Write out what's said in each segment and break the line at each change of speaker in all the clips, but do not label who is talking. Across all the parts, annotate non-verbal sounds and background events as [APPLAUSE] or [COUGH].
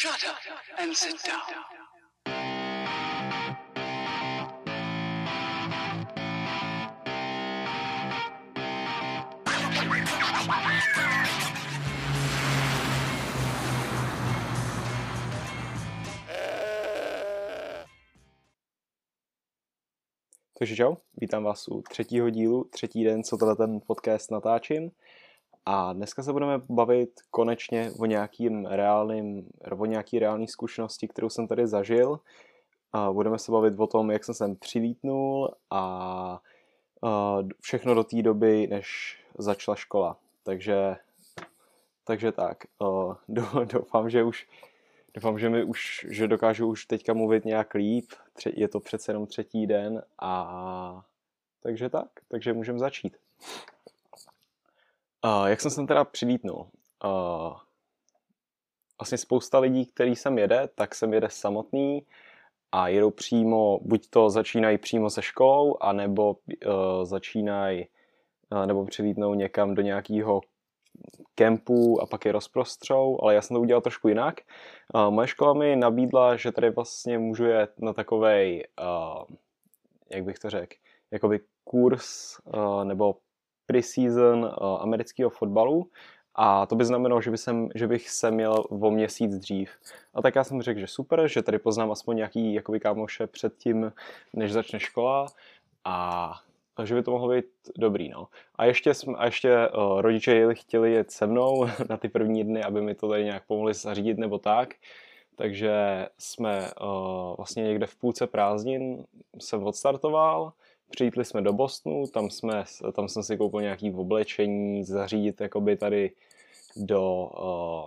Shut up and sit down.
Takže čau, vítám vás u třetího dílu, třetí den, co tenhle ten podcast natáčím. A dneska se budeme bavit konečně o nějakým reálným, o nějaký reální zkušenosti, kterou jsem tady zažil. A budeme se bavit o tom, jak jsem sem přilítnul a, všechno do té doby, než začala škola. Takže, takže tak, [LAUGHS] doufám, že už Doufám, že mi už, že dokážu už teďka mluvit nějak líp. Je to přece jenom třetí den a takže tak, takže můžeme začít. Uh, jak jsem sem teda přilítnul? Uh, vlastně spousta lidí, který sem jede, tak sem jede samotný a jedou přímo, buď to začínají přímo se školou, anebo uh, začínají uh, nebo přilítnou někam do nějakého kempu a pak je rozprostřou, ale já jsem to udělal trošku jinak. Uh, moje škola mi nabídla, že tady vlastně můžu jet na takovej, uh, jak bych to řekl, jakoby kurz uh, nebo pre-season uh, amerického fotbalu a to by znamenalo, že, by jsem, že bych se měl o měsíc dřív. A tak já jsem řekl, že super, že tady poznám aspoň nějaký jakoby kámoše předtím, než začne škola a takže by to mohlo být dobrý, no. A ještě, jsme, a ještě uh, rodiče jeli, chtěli jet se mnou [LAUGHS] na ty první dny, aby mi to tady nějak pomohli zařídit nebo tak. Takže jsme uh, vlastně někde v půlce prázdnin jsem odstartoval, přijítli jsme do Bostonu, tam, jsme, tam jsem si koupil nějaký oblečení, zařídit jakoby tady do,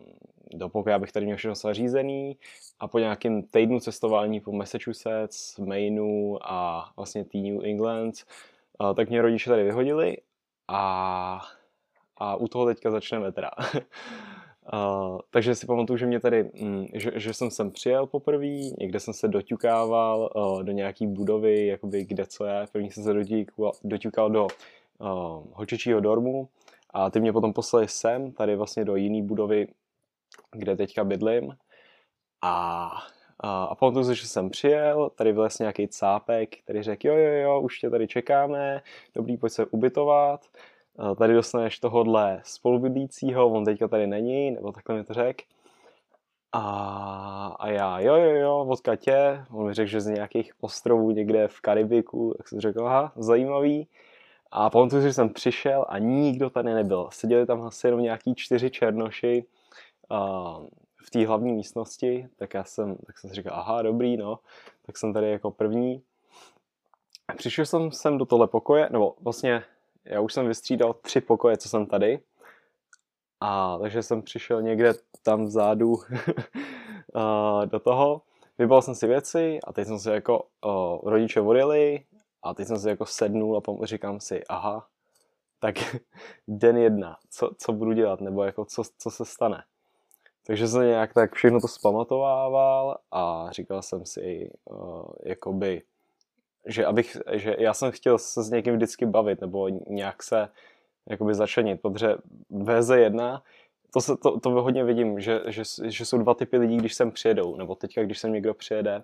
uh, do pokoje, abych tady měl všechno zařízený a po nějakém týdnu cestování po Massachusetts, Mainu a vlastně tý New England, uh, tak mě rodiče tady vyhodili a, a u toho teďka začneme teda. [LAUGHS] Uh, takže si pamatuju, že mě tady, mm, že, že jsem sem přijel poprvé, někde jsem se doťukával uh, do nějaký budovy, jakoby kde co je. První jsem se doťukal, do uh, holčičího dormu a ty mě potom poslali sem, tady vlastně do jiné budovy, kde teďka bydlím. A, a, a pamatuju že jsem přijel, tady vylez nějaký cápek, který řekl, jo, jo, jo, už tě tady čekáme, dobrý, pojď se ubytovat. A tady dostaneš tohodle spolubydlícího, on teďka tady není, nebo takhle mi to řekl. A, a já, jo, jo, jo, odkud tě? On mi řekl, že z nějakých ostrovů někde v Karibiku, tak jsem řekl, aha, zajímavý. A pamatuju si, že jsem přišel a nikdo tady nebyl. Seděli tam asi jenom nějaký čtyři černoši uh, v té hlavní místnosti, tak já jsem, tak jsem si říkal, aha, dobrý, no, tak jsem tady jako první. A přišel jsem sem do tohle pokoje, nebo vlastně já už jsem vystřídal tři pokoje, co jsem tady. A takže jsem přišel někde tam vzadu [LAUGHS] do toho. Vybal jsem si věci a teď jsem si jako uh, rodiče odjeli a teď jsem si jako sednul a pom- říkám si, aha, tak [LAUGHS] den jedna, co, co budu dělat, nebo jako co, co se stane. Takže jsem nějak tak všechno to zpamatovával a říkal jsem si, uh, jakoby, že, abych, že já jsem chtěl se s někým vždycky bavit nebo nějak se jakoby začlenit, protože VZ1, to, se, to, to hodně vidím, že, že, že jsou dva typy lidí, když sem přijedou, nebo teďka, když sem někdo přijede.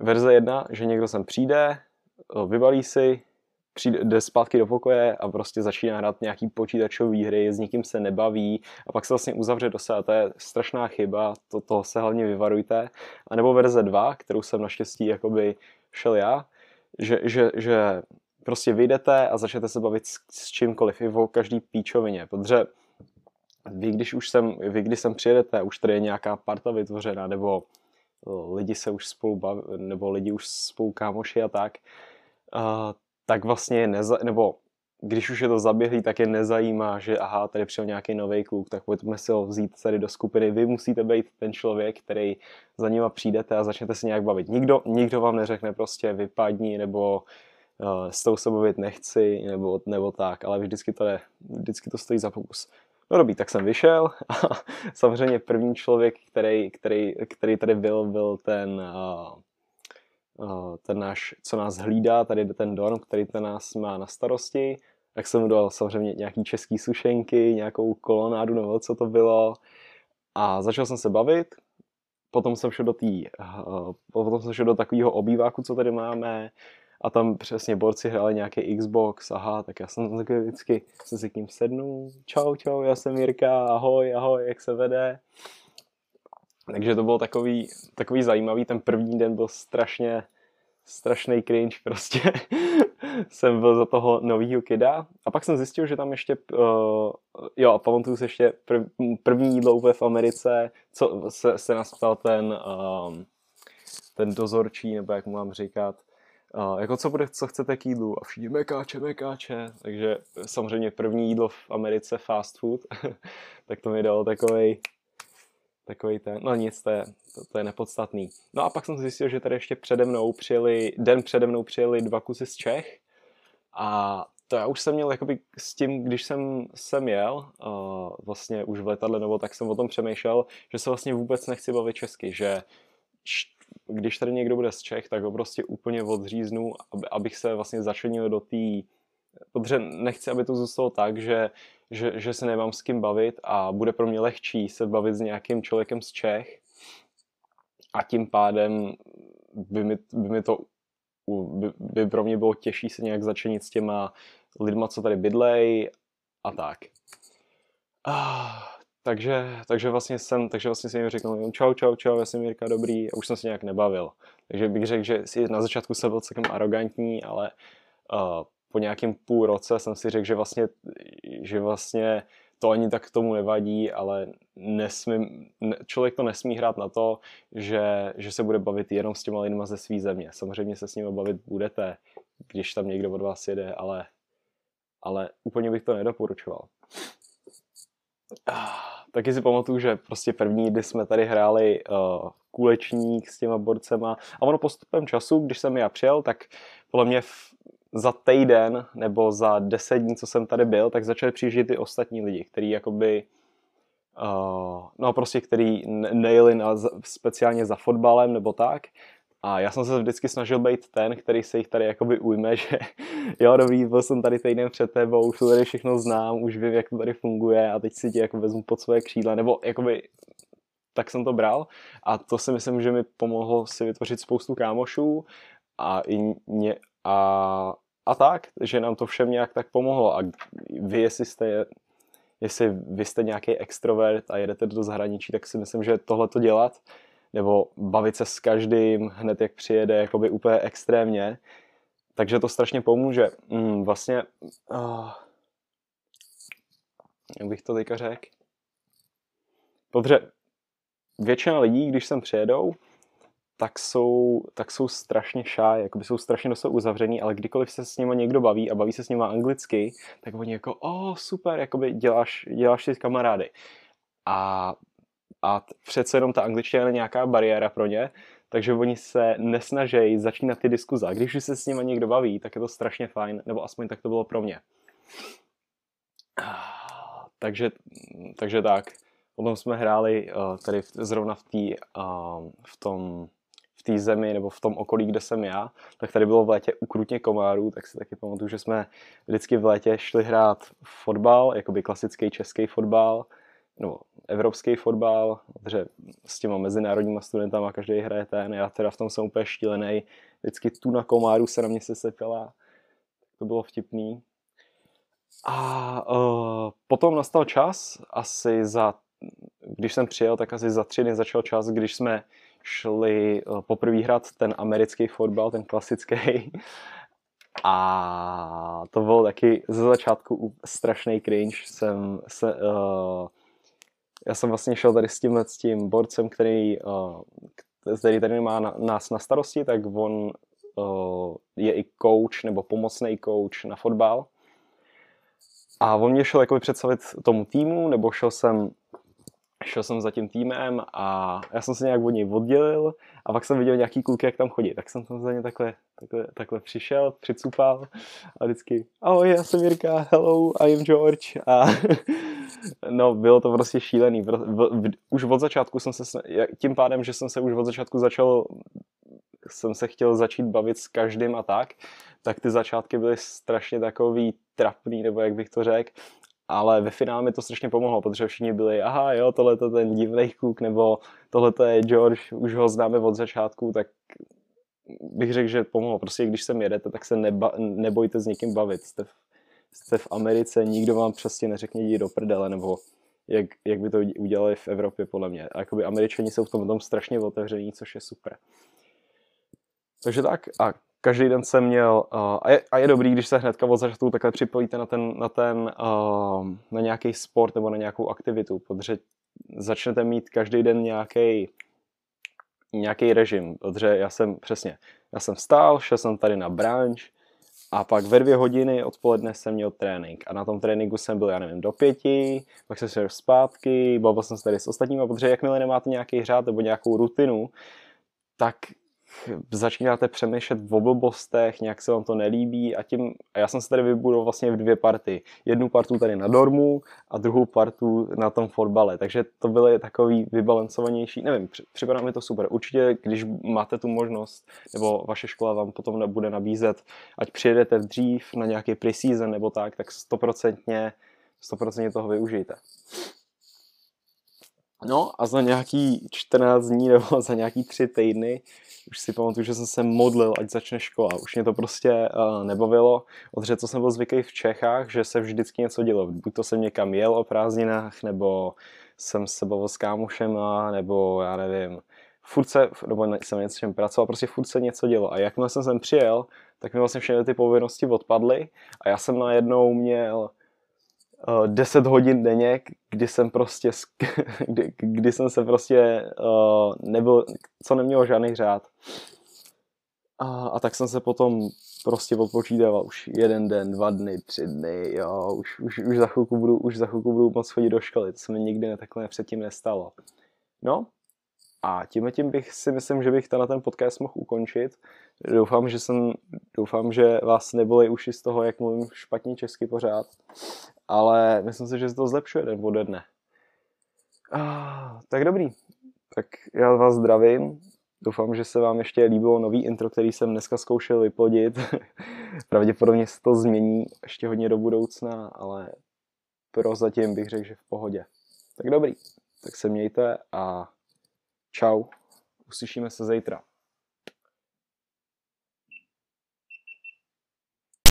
Verze 1, že někdo sem přijde, vybalí si, přijde, jde zpátky do pokoje a prostě začíná hrát nějaký počítačový hry, s nikým se nebaví a pak se vlastně uzavře do sebe. To je strašná chyba, to, toho se hlavně vyvarujte. A nebo verze 2, kterou jsem naštěstí jakoby šel já, že, že, že prostě vyjdete a začnete se bavit s, s čímkoliv, i o každý píčovině, protože vy, když už sem, vy, když sem přijedete, už tady je nějaká parta vytvořena, nebo lidi se už spolu baví, nebo lidi už spolu kámoši a tak, uh, tak vlastně neza, nebo když už je to zaběhlý, tak je nezajímá, že aha, tady přijel nějaký nový kluk, tak pojďme si ho vzít tady do skupiny. Vy musíte být ten člověk, který za nima přijdete a začnete se nějak bavit. Nikdo, nikdo vám neřekne prostě vypadni, nebo uh, s tou se bavit nechci, nebo, nebo tak, ale vždycky to, je, vždycky to stojí za pokus. No dobrý, tak jsem vyšel a [LAUGHS] samozřejmě první člověk, který, který, který tady byl, byl ten, uh, ten náš, co nás hlídá, tady ten dorm, který ten nás má na starosti, tak jsem mu dal samozřejmě nějaký český sušenky, nějakou kolonádu nebo co to bylo. A začal jsem se bavit. Potom jsem šel do tý, uh, potom jsem šel do takového obýváku, co tady máme, a tam přesně borci hráli nějaký Xbox, aha, tak já jsem taky vždycky jsem si k ním sednul, čau, čau, já jsem Jirka, ahoj, ahoj, jak se vede. Takže to bylo takový, takový zajímavý, ten první den byl strašně, strašný cringe prostě. [LAUGHS] jsem byl za toho novýho kida. A pak jsem zjistil, že tam ještě, uh, jo, a pamatuju si ještě prv, první jídlo v Americe, co se, se nás ptal ten, um, ten dozorčí, nebo jak mu mám říkat, uh, jako co bude, co chcete k jídlu a všichni mekáče, mekáče, takže samozřejmě první jídlo v Americe fast food, [LAUGHS] tak to mi dalo takovej, takový ten, no nic, to je, to, to je nepodstatný. No a pak jsem zjistil, že tady ještě přede mnou přijeli, den přede mnou přijeli dva kusy z Čech a to já už jsem měl jakoby s tím, když jsem sem jel, uh, vlastně už v letadle nebo tak jsem o tom přemýšlel, že se vlastně vůbec nechci bavit česky, že když tady někdo bude z Čech, tak ho prostě úplně odříznu, abych se vlastně začlenil do té protože nechci, aby to zůstalo tak, že, že, že se nemám s kým bavit a bude pro mě lehčí se bavit s nějakým člověkem z Čech a tím pádem by mi, by mi to by, by pro mě bylo těžší se nějak začenit s těma lidma, co tady bydlej a tak. Ah, takže, takže vlastně jsem, takže vlastně jsem jim řekl, čau, čau, čau, já jsem Jirka Dobrý a už jsem se nějak nebavil. Takže bych řekl, že na začátku jsem byl celkem arrogantní, ale uh, po nějakém půl roce jsem si řekl, že vlastně, že vlastně to ani tak tomu nevadí, ale nesmí, ne, člověk to nesmí hrát na to, že, že se bude bavit jenom s těma lidma ze své země. Samozřejmě se s nimi bavit budete, když tam někdo od vás jede, ale, ale úplně bych to nedoporučoval. Taky si pamatuju, že prostě první, kdy jsme tady hráli uh, kulečník s těma borcema a ono postupem času, když jsem já přijel, tak podle mě v, za týden nebo za deset dní, co jsem tady byl, tak začaly přijíždět ty ostatní lidi, kteří jakoby uh, no prostě, který nejeli na, speciálně za fotbalem nebo tak. A já jsem se vždycky snažil být ten, který se jich tady jakoby ujme, [LAUGHS] že jo, dobrý, byl jsem tady týden před tebou, už to tady všechno znám, už vím, jak to tady funguje a teď si tě jako vezmu pod svoje křídla, nebo jakoby tak jsem to bral a to si myslím, že mi pomohlo si vytvořit spoustu kámošů a, i ně, a, a tak, že nám to všem nějak tak pomohlo a vy, jestli jste, jestli vy jste nějaký extrovert a jedete do zahraničí, tak si myslím, že tohle to dělat, nebo bavit se s každým hned, jak přijede, jakoby úplně extrémně, takže to strašně pomůže. Mm, vlastně, uh, jak bych to teďka řekl? Dobře, většina lidí, když sem přijedou, tak jsou, tak jsou strašně šaj, jakoby jsou strašně dost uzavření, ale kdykoliv se s nimi někdo baví a baví se s nimi anglicky, tak oni jako, oh, super, jakoby děláš, děláš si kamarády. A, a přece jenom ta angličtina je nějaká bariéra pro ně, takže oni se nesnažejí začínat ty diskuze. A když se s nimi někdo baví, tak je to strašně fajn, nebo aspoň tak to bylo pro mě. Takže, takže tak. Potom jsme hráli uh, tady zrovna v, tý, uh, v tom v té zemi nebo v tom okolí, kde jsem já, tak tady bylo v létě ukrutně komárů, tak si taky pamatuju, že jsme vždycky v létě šli hrát fotbal, jakoby klasický český fotbal, nebo evropský fotbal, protože s těma mezinárodníma studentama každý hraje ten, já teda v tom jsem úplně štílený, vždycky tu na komáru se na mě se sepala, to bylo vtipný. A uh, potom nastal čas, asi za, když jsem přijel, tak asi za tři dny začal čas, když jsme šli uh, poprvé hrát ten americký fotbal, ten klasický. [LAUGHS] A to bylo taky ze začátku strašný cringe. Jsem se, uh, já jsem vlastně šel tady s tím, s tím borcem, který, uh, který tady má na, nás na starosti, tak on uh, je i coach nebo pomocný coach na fotbal. A on mě šel jakoby představit tomu týmu, nebo šel jsem, šel jsem za tím týmem a já jsem se nějak od něj oddělil a pak jsem viděl nějaký kluky, jak tam chodí. Tak jsem tam za ně takhle, takhle, takhle přišel, přicupal a vždycky ahoj, já jsem Jirka, hello, I am George. A [LAUGHS] no, bylo to prostě šílený. Už od začátku jsem se, tím pádem, že jsem se už od začátku začal jsem se chtěl začít bavit s každým a tak, tak ty začátky byly strašně takový trapný, nebo jak bych to řekl. Ale ve finále mi to strašně pomohlo, protože všichni byli, aha jo, tohle je ten divný kuk, nebo tohle je George, už ho známe od začátku, tak bych řekl, že pomohlo. Prostě když sem jedete, tak se neba, nebojte s někým bavit. Jste v, jste v Americe, nikdo vám přesně neřekne jít do prdele, nebo jak, jak by to udělali v Evropě, podle mě. A jakoby američani jsou v tom, tom strašně otevření, což je super. Takže tak, a každý den jsem měl, uh, a, je, a je dobrý, když se hnedka od začátku takhle připojíte na ten, na ten, uh, na nějaký sport nebo na nějakou aktivitu, protože začnete mít každý den nějaký nějaký režim, protože já jsem přesně, já jsem vstál, šel jsem tady na branch a pak ve dvě hodiny odpoledne jsem měl trénink a na tom tréninku jsem byl, já nevím, do pěti, pak jsem šel zpátky, bavil jsem se tady s ostatními, protože jakmile nemáte nějaký řád nebo nějakou rutinu, tak začínáte přemýšlet o blbostech, nějak se vám to nelíbí a tím, a já jsem se tady vybudoval vlastně v dvě party. Jednu partu tady na dormu a druhou partu na tom fotbale, takže to byly takový vybalancovanější, nevím, připadá mi to super. Určitě, když máte tu možnost, nebo vaše škola vám potom bude nabízet, ať přijedete dřív na nějaký preseason nebo tak, tak stoprocentně, stoprocentně toho využijte. No a za nějaký 14 dní nebo [LAUGHS] za nějaký 3 týdny už si pamatuju, že jsem se modlil, ať začne škola. Už mě to prostě uh, nebavilo. Odře, co jsem byl zvyklý v Čechách, že se vždycky něco dělo. Buď to jsem někam jel o prázdninách, nebo jsem se bavil s kámošema, nebo já nevím, furt se, nebo jsem něco pracoval, prostě furt se něco dělo. A jakmile jsem sem přijel, tak mi vlastně všechny ty povinnosti odpadly a já jsem najednou měl 10 hodin denně, kdy jsem prostě, [LAUGHS] kdy, kdy jsem se prostě uh, nebyl, co nemělo žádný řád. A, a tak jsem se potom prostě odpočítal už jeden den, dva dny, tři dny, jo, už, už, už za chvilku budu, už za chvilku budu moc chodit do školy, to se mi nikdy ne, takhle předtím nestalo. No, a tím tím bych si myslím, že bych tenhle ten podcast mohl ukončit. Doufám, že jsem, doufám, že vás nebyly uši z toho, jak mluvím špatně česky pořád ale myslím si, že se to zlepšuje den ode dne. Ah, tak dobrý. Tak já vás zdravím. Doufám, že se vám ještě líbilo nový intro, který jsem dneska zkoušel vyplodit. [LAUGHS] Pravděpodobně se to změní ještě hodně do budoucna, ale prozatím bych řekl, že v pohodě. Tak dobrý. Tak se mějte a čau. Uslyšíme se zítra.